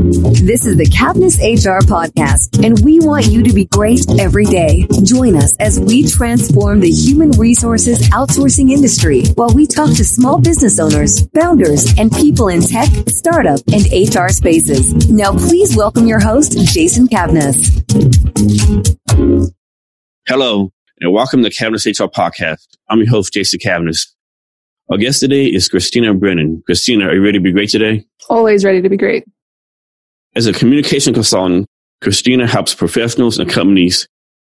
This is the Cavness HR podcast, and we want you to be great every day. Join us as we transform the human resources outsourcing industry while we talk to small business owners, founders, and people in tech, startup, and HR spaces. Now, please welcome your host, Jason Cavness. Hello, and welcome to Cavness HR podcast. I'm your host, Jason Cavness. Our guest today is Christina Brennan. Christina, are you ready to be great today? Always ready to be great. As a communication consultant, Christina helps professionals and companies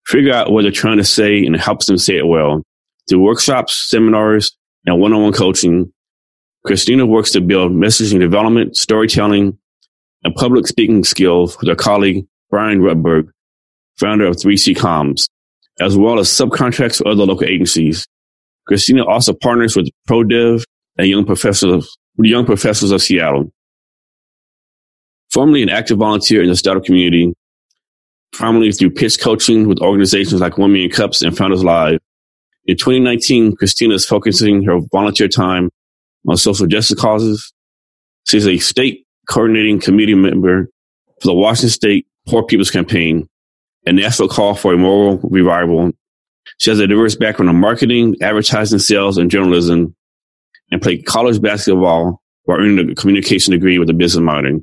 figure out what they're trying to say and helps them say it well. Through workshops, seminars, and one-on-one coaching, Christina works to build messaging development, storytelling, and public speaking skills with her colleague, Brian Rutberg, founder of 3C Comms, as well as subcontracts for other local agencies. Christina also partners with ProDev and young professionals, young of Seattle formerly an active volunteer in the startup community, primarily through pitch coaching with organizations like One Million Cups and Founders Live. In 2019, Christina is focusing her volunteer time on social justice causes. She's a state coordinating committee member for the Washington State Poor People's Campaign, a national call for a moral revival. She has a diverse background in marketing, advertising, sales, and journalism, and played college basketball while earning a communication degree with a business minor.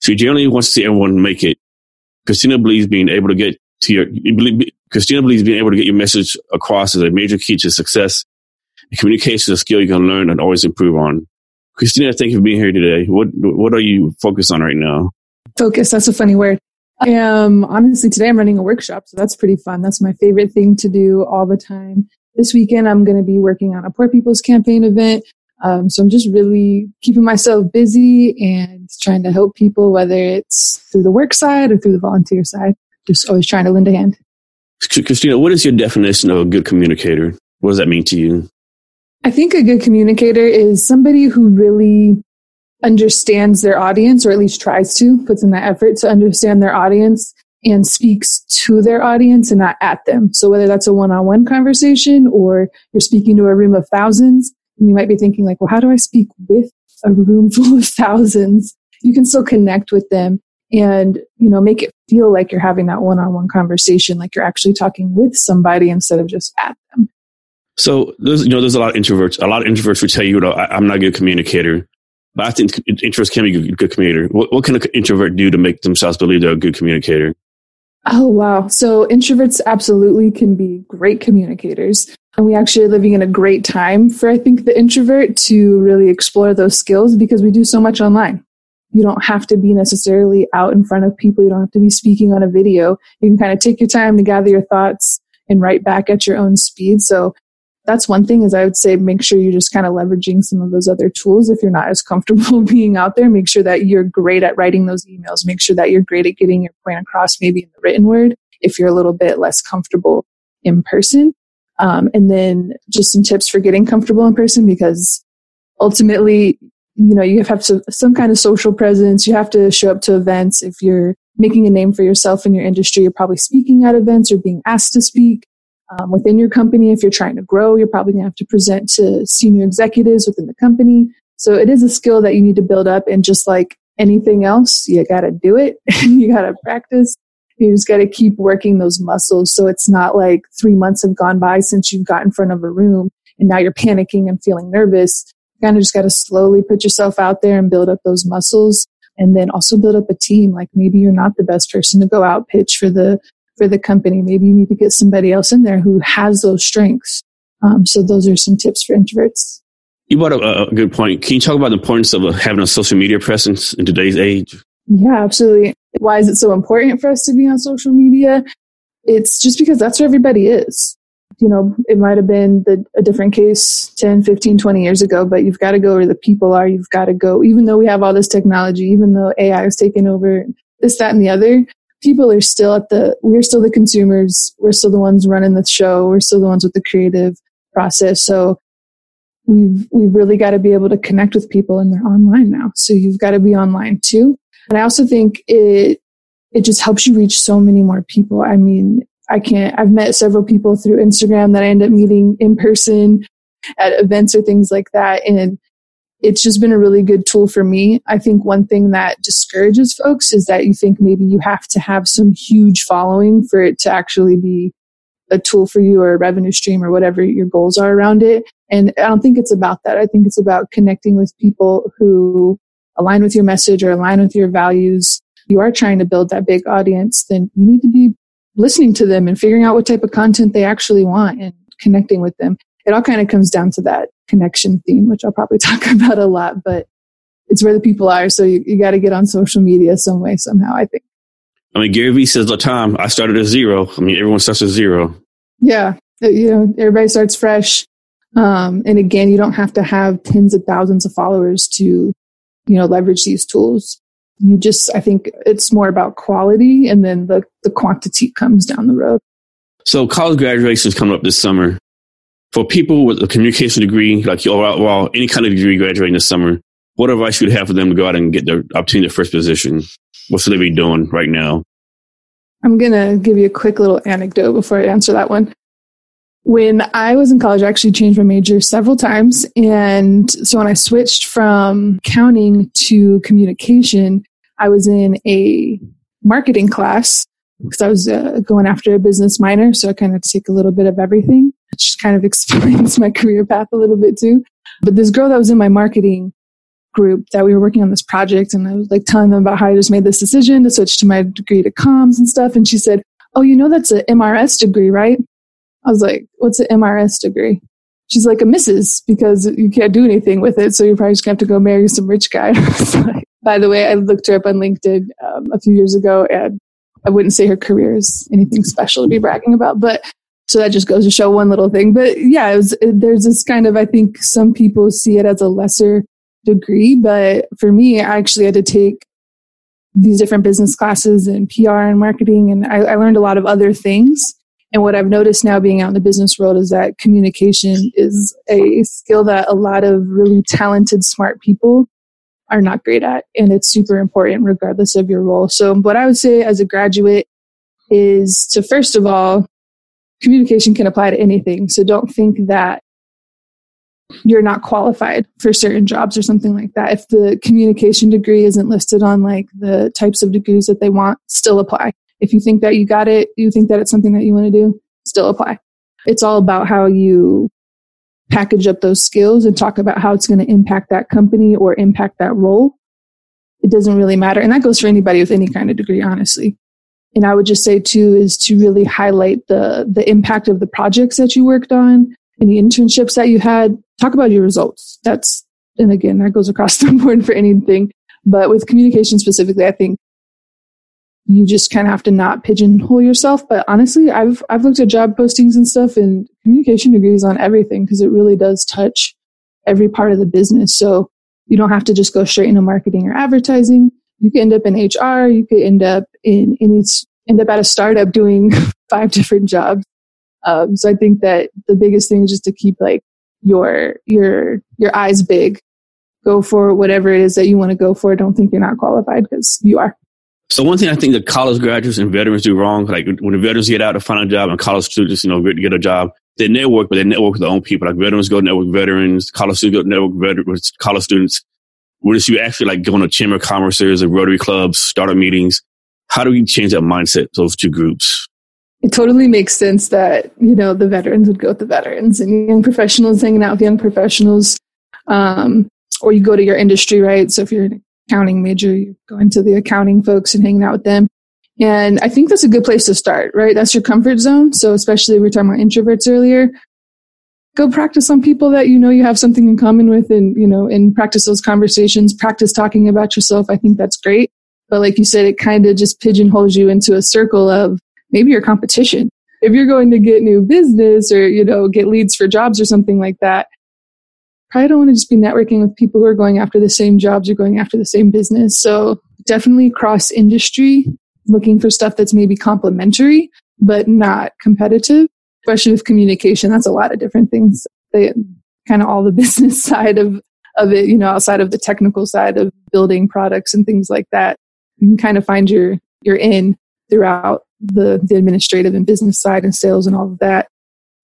She generally wants to see everyone make it. Christina believes being able to get to your, Christina believes being able to get your message across is a major key to success. Communication is a skill you can learn and always improve on. Christina, thank you for being here today. What, what are you focused on right now? Focus. That's a funny word. I am honestly today I'm running a workshop, so that's pretty fun. That's my favorite thing to do all the time. This weekend I'm going to be working on a Poor People's Campaign event um, so I'm just really keeping myself busy and trying to help people, whether it's through the work side or through the volunteer side. Just always trying to lend a hand. Christina, what is your definition of a good communicator? What does that mean to you? I think a good communicator is somebody who really understands their audience, or at least tries to, puts in that effort to understand their audience and speaks to their audience and not at them. So whether that's a one-on-one conversation or you're speaking to a room of thousands, and you might be thinking like, well, how do I speak with a room full of thousands? You can still connect with them and, you know, make it feel like you're having that one-on-one conversation, like you're actually talking with somebody instead of just at them. So there's, you know, there's a lot of introverts. A lot of introverts would tell you, you know, I, am not a good communicator, but I think introverts can be a good, good communicator. What, what can an introvert do to make themselves believe they're a good communicator? Oh, wow. So introverts absolutely can be great communicators. And we actually are living in a great time for, I think, the introvert to really explore those skills because we do so much online. You don't have to be necessarily out in front of people. You don't have to be speaking on a video. You can kind of take your time to gather your thoughts and write back at your own speed. So that's one thing is I would say make sure you're just kind of leveraging some of those other tools. If you're not as comfortable being out there, make sure that you're great at writing those emails. Make sure that you're great at getting your point across maybe in the written word if you're a little bit less comfortable in person. Um, and then just some tips for getting comfortable in person because ultimately, you know, you have to, some kind of social presence. You have to show up to events. If you're making a name for yourself in your industry, you're probably speaking at events or being asked to speak. Um, within your company, if you're trying to grow, you're probably going to have to present to senior executives within the company. So it is a skill that you need to build up. And just like anything else, you got to do it. you got to practice you just got to keep working those muscles. So it's not like three months have gone by since you've got in front of a room and now you're panicking and feeling nervous. You kind of just got to slowly put yourself out there and build up those muscles and then also build up a team. Like maybe you're not the best person to go out pitch for the, for the company. Maybe you need to get somebody else in there who has those strengths. Um, so those are some tips for introverts. You brought up a, a good point. Can you talk about the importance of having a social media presence in today's age? Yeah, absolutely. Why is it so important for us to be on social media? It's just because that's where everybody is. You know, it might have been the, a different case 10, 15, 20 years ago, but you've got to go where the people are. You've got to go, even though we have all this technology, even though AI is taking over this, that, and the other, people are still at the, we're still the consumers. We're still the ones running the show. We're still the ones with the creative process. So we've, we've really got to be able to connect with people and they're online now. So you've got to be online too. And I also think it, it just helps you reach so many more people. I mean, I can't, I've met several people through Instagram that I end up meeting in person at events or things like that. And it's just been a really good tool for me. I think one thing that discourages folks is that you think maybe you have to have some huge following for it to actually be a tool for you or a revenue stream or whatever your goals are around it. And I don't think it's about that. I think it's about connecting with people who align with your message or align with your values. You are trying to build that big audience, then you need to be listening to them and figuring out what type of content they actually want and connecting with them. It all kind of comes down to that connection theme, which I'll probably talk about a lot, but it's where the people are. So you, you got to get on social media some way, somehow, I think. I mean, Gary Vee says all the time, I started at zero. I mean, everyone starts at zero. Yeah. You know, everybody starts fresh. Um, and again, you don't have to have tens of thousands of followers to, you know, leverage these tools. You just, I think it's more about quality and then the, the quantity comes down the road. So college graduation is coming up this summer for people with a communication degree, like or, or any kind of degree graduating this summer, what advice would you have for them to go out and get their obtain their first position? What should they be doing right now? I'm gonna give you a quick little anecdote before I answer that one. When I was in college, I actually changed my major several times. And so when I switched from counting to communication, I was in a marketing class because I was uh, going after a business minor. So I kind of take a little bit of everything, which kind of explains my career path a little bit too. But this girl that was in my marketing group that we were working on this project and I was like telling them about how I just made this decision to switch to my degree to comms and stuff. And she said, Oh, you know, that's an MRS degree, right? I was like, What's an MRS degree? She's like, A missus because you can't do anything with it. So you're probably just going to have to go marry some rich guy. By the way, I looked her up on LinkedIn um, a few years ago and I wouldn't say her career is anything special to be bragging about, but so that just goes to show one little thing. But yeah, it was, it, there's this kind of, I think some people see it as a lesser degree, but for me, I actually had to take these different business classes and PR and marketing, and I, I learned a lot of other things. And what I've noticed now being out in the business world is that communication is a skill that a lot of really talented, smart people are not great at. And it's super important regardless of your role. So what I would say as a graduate is to first of all, communication can apply to anything. So don't think that you're not qualified for certain jobs or something like that. If the communication degree isn't listed on like the types of degrees that they want, still apply. If you think that you got it, you think that it's something that you want to do, still apply. It's all about how you package up those skills and talk about how it's going to impact that company or impact that role. It doesn't really matter. And that goes for anybody with any kind of degree, honestly. And I would just say too is to really highlight the, the impact of the projects that you worked on, any internships that you had. Talk about your results. That's, and again, that goes across the board for anything. But with communication specifically, I think you just kind of have to not pigeonhole yourself. But honestly, I've I've looked at job postings and stuff, and communication degrees on everything because it really does touch every part of the business. So you don't have to just go straight into marketing or advertising. You could end up in HR. You could end up in any end up at a startup doing five different jobs. Um, so I think that the biggest thing is just to keep like your your your eyes big. Go for whatever it is that you want to go for. Don't think you're not qualified because you are. So one thing I think that college graduates and veterans do wrong, like when the veterans get out to find a job and college students, you know, get a job, they network, but they network with their own people. Like veterans go network veterans, college students go network veterans, college students. Whereas you actually like going to chamber of commerces or Rotary clubs, startup meetings, how do we change that mindset, those two groups? It totally makes sense that, you know, the veterans would go with the veterans and young professionals hanging out with young professionals. Um, or you go to your industry, right? So if you're accounting major, you're going to the accounting folks and hanging out with them. And I think that's a good place to start, right? That's your comfort zone. So especially we were talking about introverts earlier. Go practice on people that you know you have something in common with and, you know, and practice those conversations, practice talking about yourself. I think that's great. But like you said, it kind of just pigeonholes you into a circle of maybe your competition. If you're going to get new business or, you know, get leads for jobs or something like that, probably don't want to just be networking with people who are going after the same jobs or going after the same business. So definitely cross industry, looking for stuff that's maybe complementary, but not competitive, especially with communication. That's a lot of different things. They kind of all the business side of, of it, you know, outside of the technical side of building products and things like that. You can kind of find your, your in throughout the, the administrative and business side and sales and all of that.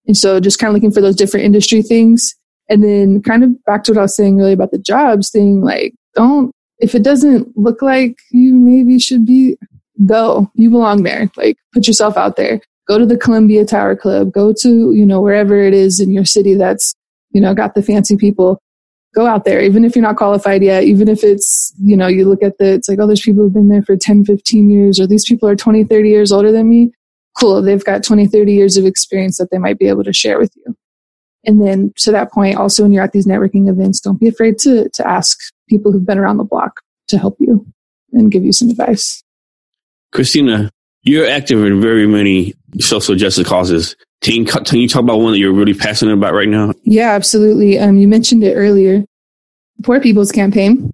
And so just kind of looking for those different industry things And then kind of back to what I was saying really about the jobs thing, like don't, if it doesn't look like you maybe should be, go. You belong there. Like put yourself out there. Go to the Columbia Tower Club. Go to, you know, wherever it is in your city that's, you know, got the fancy people. Go out there, even if you're not qualified yet, even if it's, you know, you look at the, it's like, oh, there's people who've been there for 10, 15 years, or these people are 20, 30 years older than me. Cool. They've got 20, 30 years of experience that they might be able to share with you. And then to that point, also when you're at these networking events, don't be afraid to, to ask people who've been around the block to help you and give you some advice. Christina, you're active in very many social justice causes. Can you, can you talk about one that you're really passionate about right now? Yeah, absolutely. Um, you mentioned it earlier. Poor People's Campaign.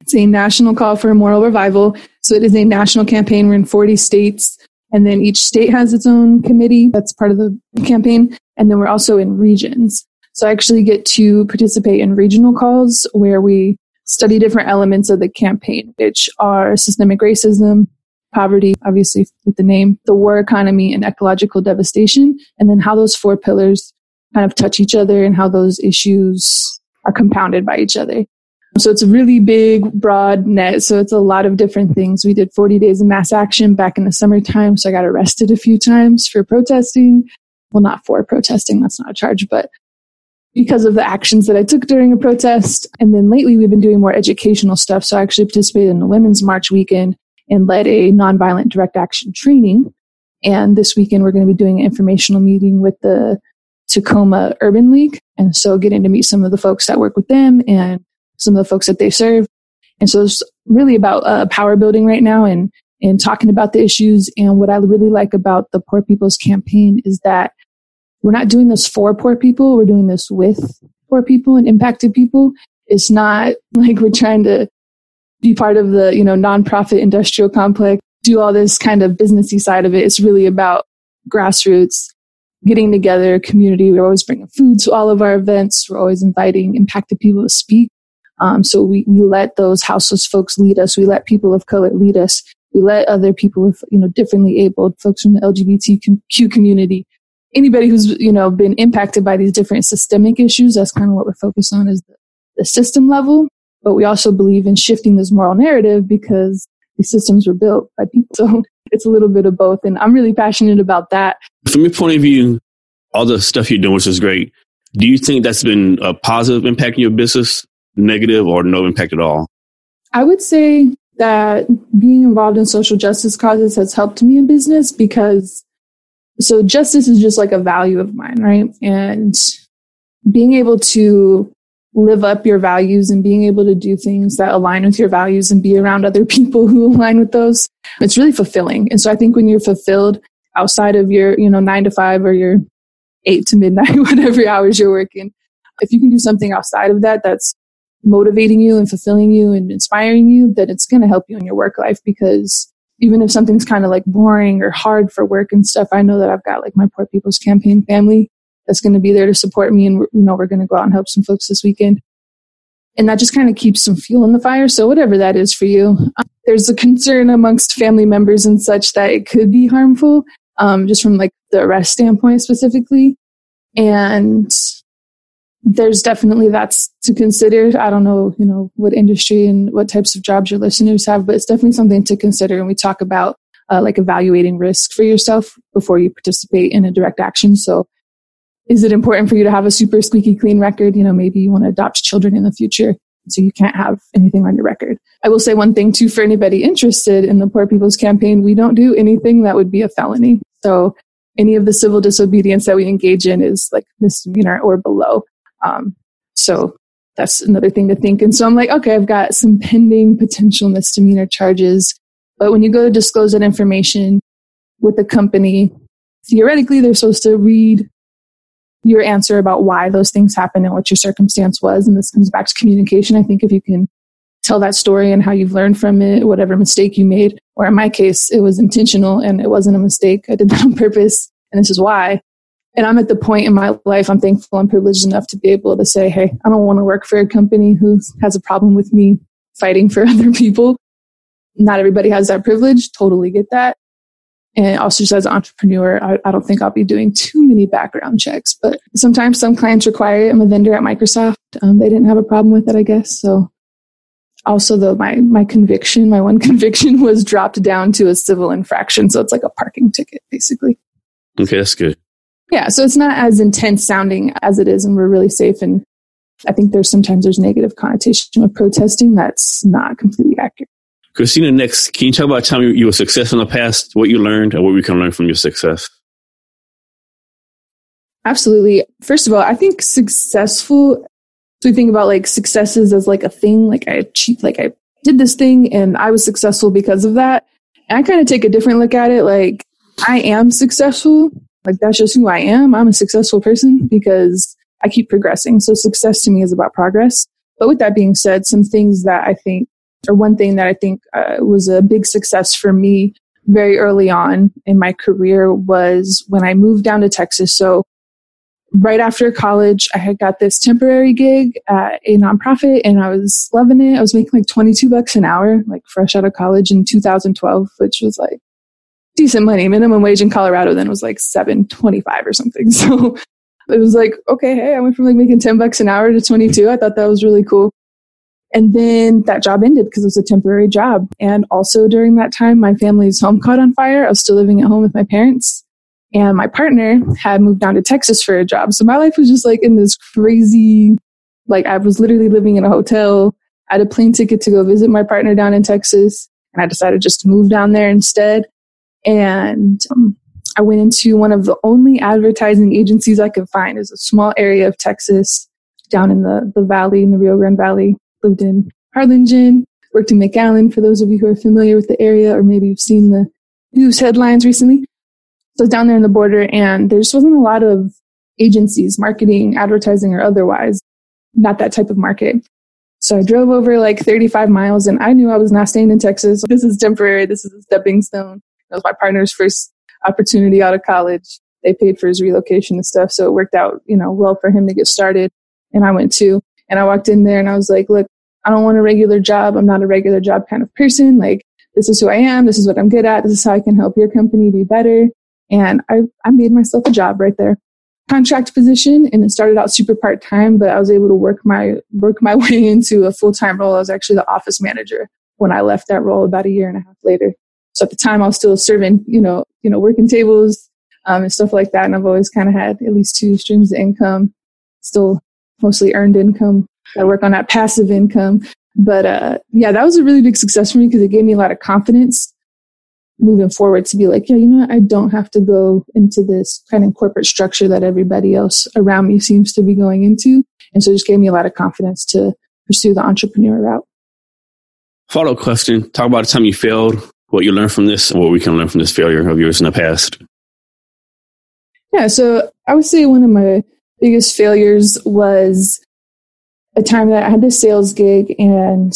It's a national call for a moral revival. So it is a national campaign. We're in 40 states. And then each state has its own committee that's part of the campaign. And then we're also in regions. So I actually get to participate in regional calls where we study different elements of the campaign, which are systemic racism, poverty, obviously with the name, the war economy and ecological devastation, and then how those four pillars kind of touch each other and how those issues are compounded by each other. So it's a really big, broad net. So it's a lot of different things. We did 40 days of mass action back in the summertime. So I got arrested a few times for protesting. Well, not for protesting. That's not a charge, but because of the actions that I took during a protest. And then lately we've been doing more educational stuff. So I actually participated in the Women's March weekend and led a nonviolent direct action training. And this weekend we're going to be doing an informational meeting with the Tacoma Urban League. And so getting to meet some of the folks that work with them and some of the folks that they serve. And so it's really about uh, power building right now and, and talking about the issues. And what I really like about the Poor People's Campaign is that we're not doing this for poor people. We're doing this with poor people and impacted people. It's not like we're trying to be part of the, you know, nonprofit industrial complex, do all this kind of businessy side of it. It's really about grassroots getting together, community. We're always bringing food to all of our events. We're always inviting impacted people to speak. Um, so we, we let those houseless folks lead us. We let people of color lead us. We let other people with, you know, differently abled folks from the LGBTQ community, anybody who's, you know, been impacted by these different systemic issues. That's kind of what we're focused on is the, the system level. But we also believe in shifting this moral narrative because these systems were built by people. So it's a little bit of both. And I'm really passionate about that. From your point of view, all the stuff you're doing, which is great. Do you think that's been a positive impact in your business? Negative or no impact at all? I would say that being involved in social justice causes has helped me in business because so justice is just like a value of mine, right? And being able to live up your values and being able to do things that align with your values and be around other people who align with those, it's really fulfilling. And so I think when you're fulfilled outside of your, you know, nine to five or your eight to midnight, whatever hours you're working, if you can do something outside of that, that's motivating you and fulfilling you and inspiring you, that it's going to help you in your work life because even if something's kind of like boring or hard for work and stuff, I know that I've got like my Poor People's Campaign family that's going to be there to support me. And, you know, we're going to go out and help some folks this weekend. And that just kind of keeps some fuel in the fire. So, whatever that is for you, um, there's a concern amongst family members and such that it could be harmful, um, just from like the arrest standpoint specifically. And there's definitely that's to consider. I don't know, you know, what industry and what types of jobs your listeners have, but it's definitely something to consider. And we talk about uh, like evaluating risk for yourself before you participate in a direct action. So, is it important for you to have a super squeaky clean record? You know, maybe you want to adopt children in the future, so you can't have anything on your record. I will say one thing too for anybody interested in the Poor People's Campaign: we don't do anything that would be a felony. So, any of the civil disobedience that we engage in is like misdemeanor or below. Um, so that's another thing to think. And so I'm like, okay, I've got some pending potential misdemeanor charges. But when you go to disclose that information with the company, theoretically, they're supposed to read your answer about why those things happened and what your circumstance was. And this comes back to communication. I think if you can tell that story and how you've learned from it, whatever mistake you made, or in my case, it was intentional and it wasn't a mistake. I did that on purpose. And this is why. And I'm at the point in my life, I'm thankful I'm privileged enough to be able to say, hey, I don't want to work for a company who has a problem with me fighting for other people. Not everybody has that privilege. Totally get that. And also just as an entrepreneur, I, I don't think I'll be doing too many background checks, but sometimes some clients require it. I'm a vendor at Microsoft. Um, they didn't have a problem with it, I guess. So also though my my conviction my one conviction was dropped down to a civil infraction so it's like a parking ticket basically okay that's good yeah so it's not as intense sounding as it is and we're really safe and i think there's sometimes there's negative connotation with protesting that's not completely accurate christina next can you talk about a time you were successful in the past what you learned and what we can learn from your success absolutely first of all i think successful so we think about like successes as like a thing, like I achieved, like I did this thing and I was successful because of that. And I kind of take a different look at it. Like I am successful. Like that's just who I am. I'm a successful person because I keep progressing. So success to me is about progress. But with that being said, some things that I think, or one thing that I think uh, was a big success for me very early on in my career was when I moved down to Texas. So right after college, I had got this temporary gig at a nonprofit and I was loving it. I was making like 22 bucks an hour, like fresh out of college in 2012, which was like decent money. Minimum wage in Colorado then was like 725 or something. So it was like, okay, hey, I went from like making 10 bucks an hour to 22. I thought that was really cool. And then that job ended because it was a temporary job. And also during that time, my family's home caught on fire. I was still living at home with my parents and my partner had moved down to Texas for a job. So my life was just like in this crazy, like I was literally living in a hotel. I had a plane ticket to go visit my partner down in Texas. And I decided just to move down there instead. And um, I went into one of the only advertising agencies I could find. It's a small area of Texas down in the, the valley, in the Rio Grande Valley. Lived in Harlingen, worked in McAllen for those of you who are familiar with the area, or maybe you've seen the news headlines recently. So down there in the border, and there just wasn't a lot of agencies, marketing, advertising, or otherwise, not that type of market. So I drove over like 35 miles, and I knew I was not staying in Texas. This is temporary. This is a stepping stone. It was my partner's first opportunity out of college. They paid for his relocation and stuff, so it worked out, you know, well for him to get started. And I went too. And I walked in there, and I was like, "Look, I don't want a regular job. I'm not a regular job kind of person. Like, this is who I am. This is what I'm good at. This is how I can help your company be better. And I, I made myself a job right there. Contract position and it started out super part time, but I was able to work my work my way into a full time role. I was actually the office manager when I left that role about a year and a half later. So at the time I was still serving, you know, you know, working tables um, and stuff like that. And I've always kind of had at least two streams of income, still mostly earned income. I work on that passive income. But uh, yeah, that was a really big success for me because it gave me a lot of confidence moving forward to be like, yeah, you know what? I don't have to go into this kind of corporate structure that everybody else around me seems to be going into. And so it just gave me a lot of confidence to pursue the entrepreneur route. Follow up question. Talk about the time you failed, what you learned from this, and what we can learn from this failure of yours in the past. Yeah, so I would say one of my biggest failures was a time that I had this sales gig and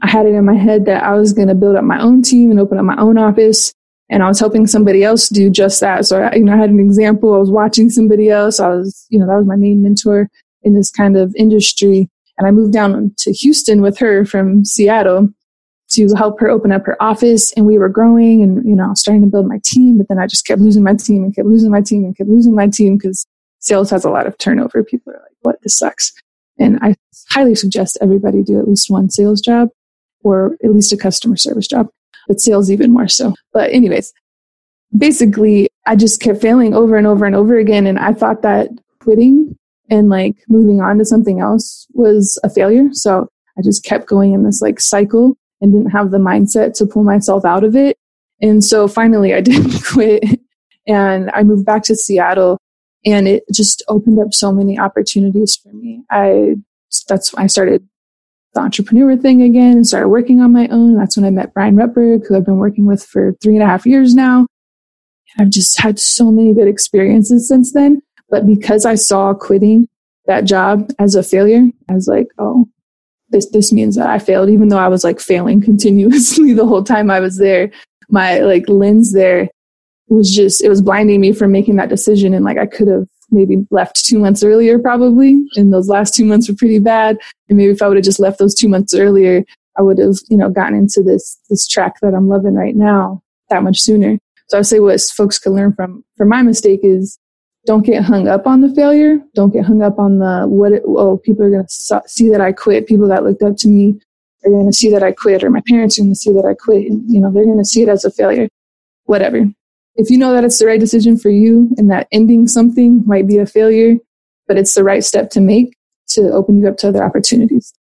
I had it in my head that I was going to build up my own team and open up my own office. And I was helping somebody else do just that. So, I, you know, I had an example. I was watching somebody else. I was, you know, that was my main mentor in this kind of industry. And I moved down to Houston with her from Seattle to help her open up her office. And we were growing and, you know, starting to build my team. But then I just kept losing my team and kept losing my team and kept losing my team because sales has a lot of turnover. People are like, what? This sucks. And I highly suggest everybody do at least one sales job or at least a customer service job, but sales even more so. But, anyways, basically, I just kept failing over and over and over again. And I thought that quitting and like moving on to something else was a failure. So I just kept going in this like cycle and didn't have the mindset to pull myself out of it. And so finally I did quit and I moved back to Seattle and it just opened up so many opportunities for me. I, that's, I started the entrepreneur thing again and started working on my own. That's when I met Brian Rutberg, who I've been working with for three and a half years now. I've just had so many good experiences since then. But because I saw quitting that job as a failure, I was like, oh, this, this means that I failed, even though I was like failing continuously the whole time I was there. My like lens there was just, it was blinding me from making that decision. And like I could have maybe left two months earlier, probably. And those last two months were pretty bad. And maybe if I would have just left those two months earlier, I would have, you know, gotten into this, this track that I'm loving right now that much sooner. So I say what folks can learn from from my mistake is don't get hung up on the failure. Don't get hung up on the what. It, oh, people are going to see that I quit. People that looked up to me are going to see that I quit, or my parents are going to see that I quit. And, you know, they're going to see it as a failure. Whatever. If you know that it's the right decision for you and that ending something might be a failure, but it's the right step to make to open you up to other opportunities.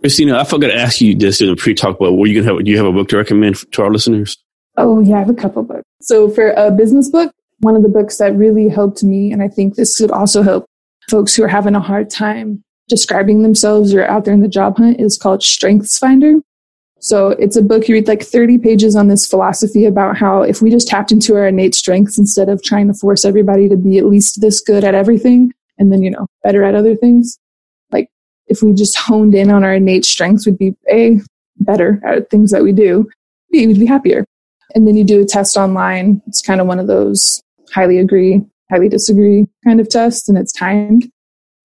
Christina, I forgot to ask you this in a pre-talk, but were you gonna have? Do you have a book to recommend to our listeners? Oh yeah, I have a couple books. So for a business book, one of the books that really helped me, and I think this could also help folks who are having a hard time describing themselves or out there in the job hunt, is called Strengths Finder. So it's a book you read like 30 pages on this philosophy about how if we just tapped into our innate strengths instead of trying to force everybody to be at least this good at everything and then, you know, better at other things, like if we just honed in on our innate strengths, we'd be A, better at things that we do, B, we'd be happier. And then you do a test online. It's kind of one of those highly agree, highly disagree kind of test, and it's timed.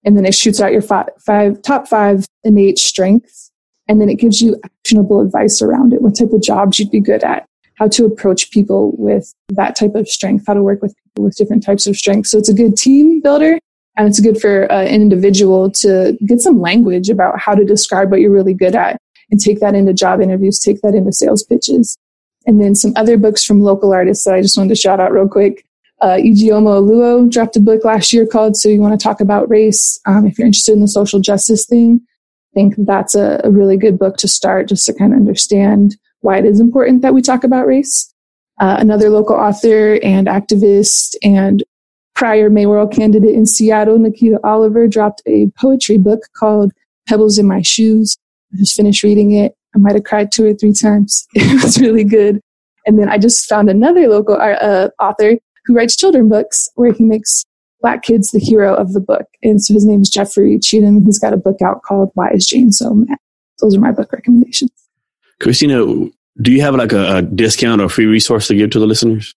And then it shoots out your five, five top five innate strengths. And then it gives you actionable advice around it. What type of jobs you'd be good at, how to approach people with that type of strength, how to work with people with different types of strengths. So it's a good team builder and it's good for uh, an individual to get some language about how to describe what you're really good at and take that into job interviews, take that into sales pitches. And then some other books from local artists that I just wanted to shout out real quick. Uh, Ijeoma Oluo dropped a book last year called So You Want to Talk About Race. Um, if you're interested in the social justice thing, I think that's a, a, really good book to start just to kind of understand why it is important that we talk about race. Uh, another local author and activist and prior mayoral candidate in Seattle, Nikkita Oliver, dropped a poetry book called Pebbles in My Shoes. I just finished reading it. I might have cried two or three times. It was really good. And then I just found another local uh, author who writes children books where he makes black kids the hero of the book. And so his name is Jeffrey Cheatham. He's got a book out called Why is Jane So Mad? Those are my book recommendations. Christina, do you have like a, a discount or free resource to give to the listeners?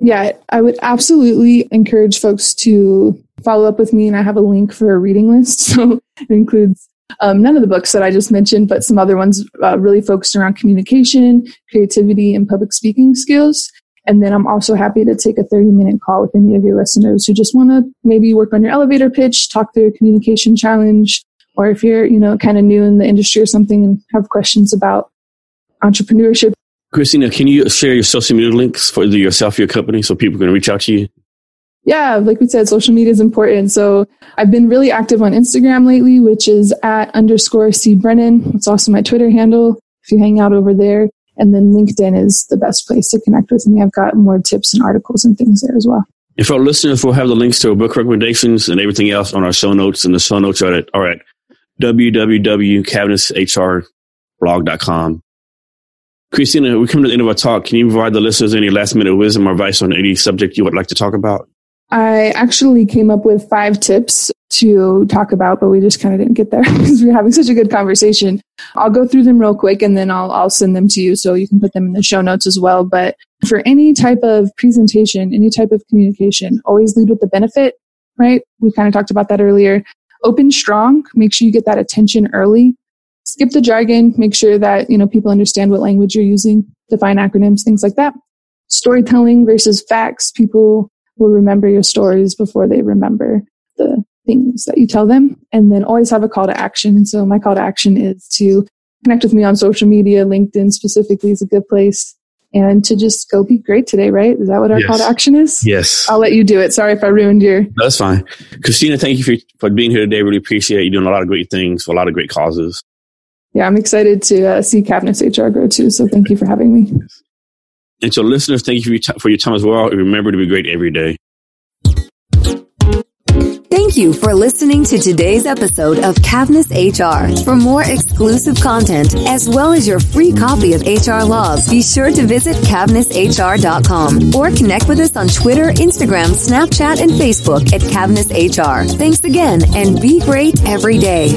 Yeah, I would absolutely encourage folks to follow up with me, and I have a link for a reading list. So it includes um, none of the books that I just mentioned, but some other ones uh, really focused around communication, creativity, and public speaking skills. And then I'm also happy to take a 30 minute call with any of your listeners who just want to maybe work on your elevator pitch, talk through a communication challenge, or if you're, you know, kind of new in the industry or something and have questions about entrepreneurship. Christina, can you share your social media links for yourself, your company, so people can reach out to you? Yeah, like we said, social media is important. So I've been really active on Instagram lately, which is at underscore C Brennan. It's also my Twitter handle if you hang out over there. And then LinkedIn is the best place to connect with me. I've got more tips and articles and things there as well. If our listeners will have the links to our book recommendations and everything else on our show notes, and the show notes are at, are at www.cavnesshrblog.com. Christina, we come to the end of our talk. Can you provide the listeners any last minute wisdom or advice on any subject you would like to talk about? I actually came up with five tips to talk about, but we just kind of didn't get there because we were having such a good conversation. I'll go through them real quick and then I'll, I'll send them to you so you can put them in the show notes as well. But for any type of presentation, any type of communication, always lead with the benefit, right? We kind of talked about that earlier. Open strong, make sure you get that attention early. Skip the jargon, make sure that, you know, people understand what language you're using, define acronyms, things like that. Storytelling versus facts. People will remember your stories before they remember things that you tell them. And then always have a call to action. And so my call to action is to connect with me on social media. LinkedIn specifically is a good place. And to just go be great today, right? Is that what our yes. call to action is? Yes. I'll let you do it. Sorry if I ruined your. That's fine. Christina, thank you for, for being here today. Really appreciate you doing a lot of great things for a lot of great causes. Yeah, I'm excited to uh, see Cavness HR grow too. So thank you for having me. And so, listeners, thank you for your, t- for your time as well. Remember to be great every day. Thank you for listening to today's episode of Cavness HR. For more exclusive content, as well as your free copy of HR Laws, be sure to visit cavnesshr.com or connect with us on Twitter, Instagram, Snapchat, and Facebook at Cavness HR. Thanks again and be great every day.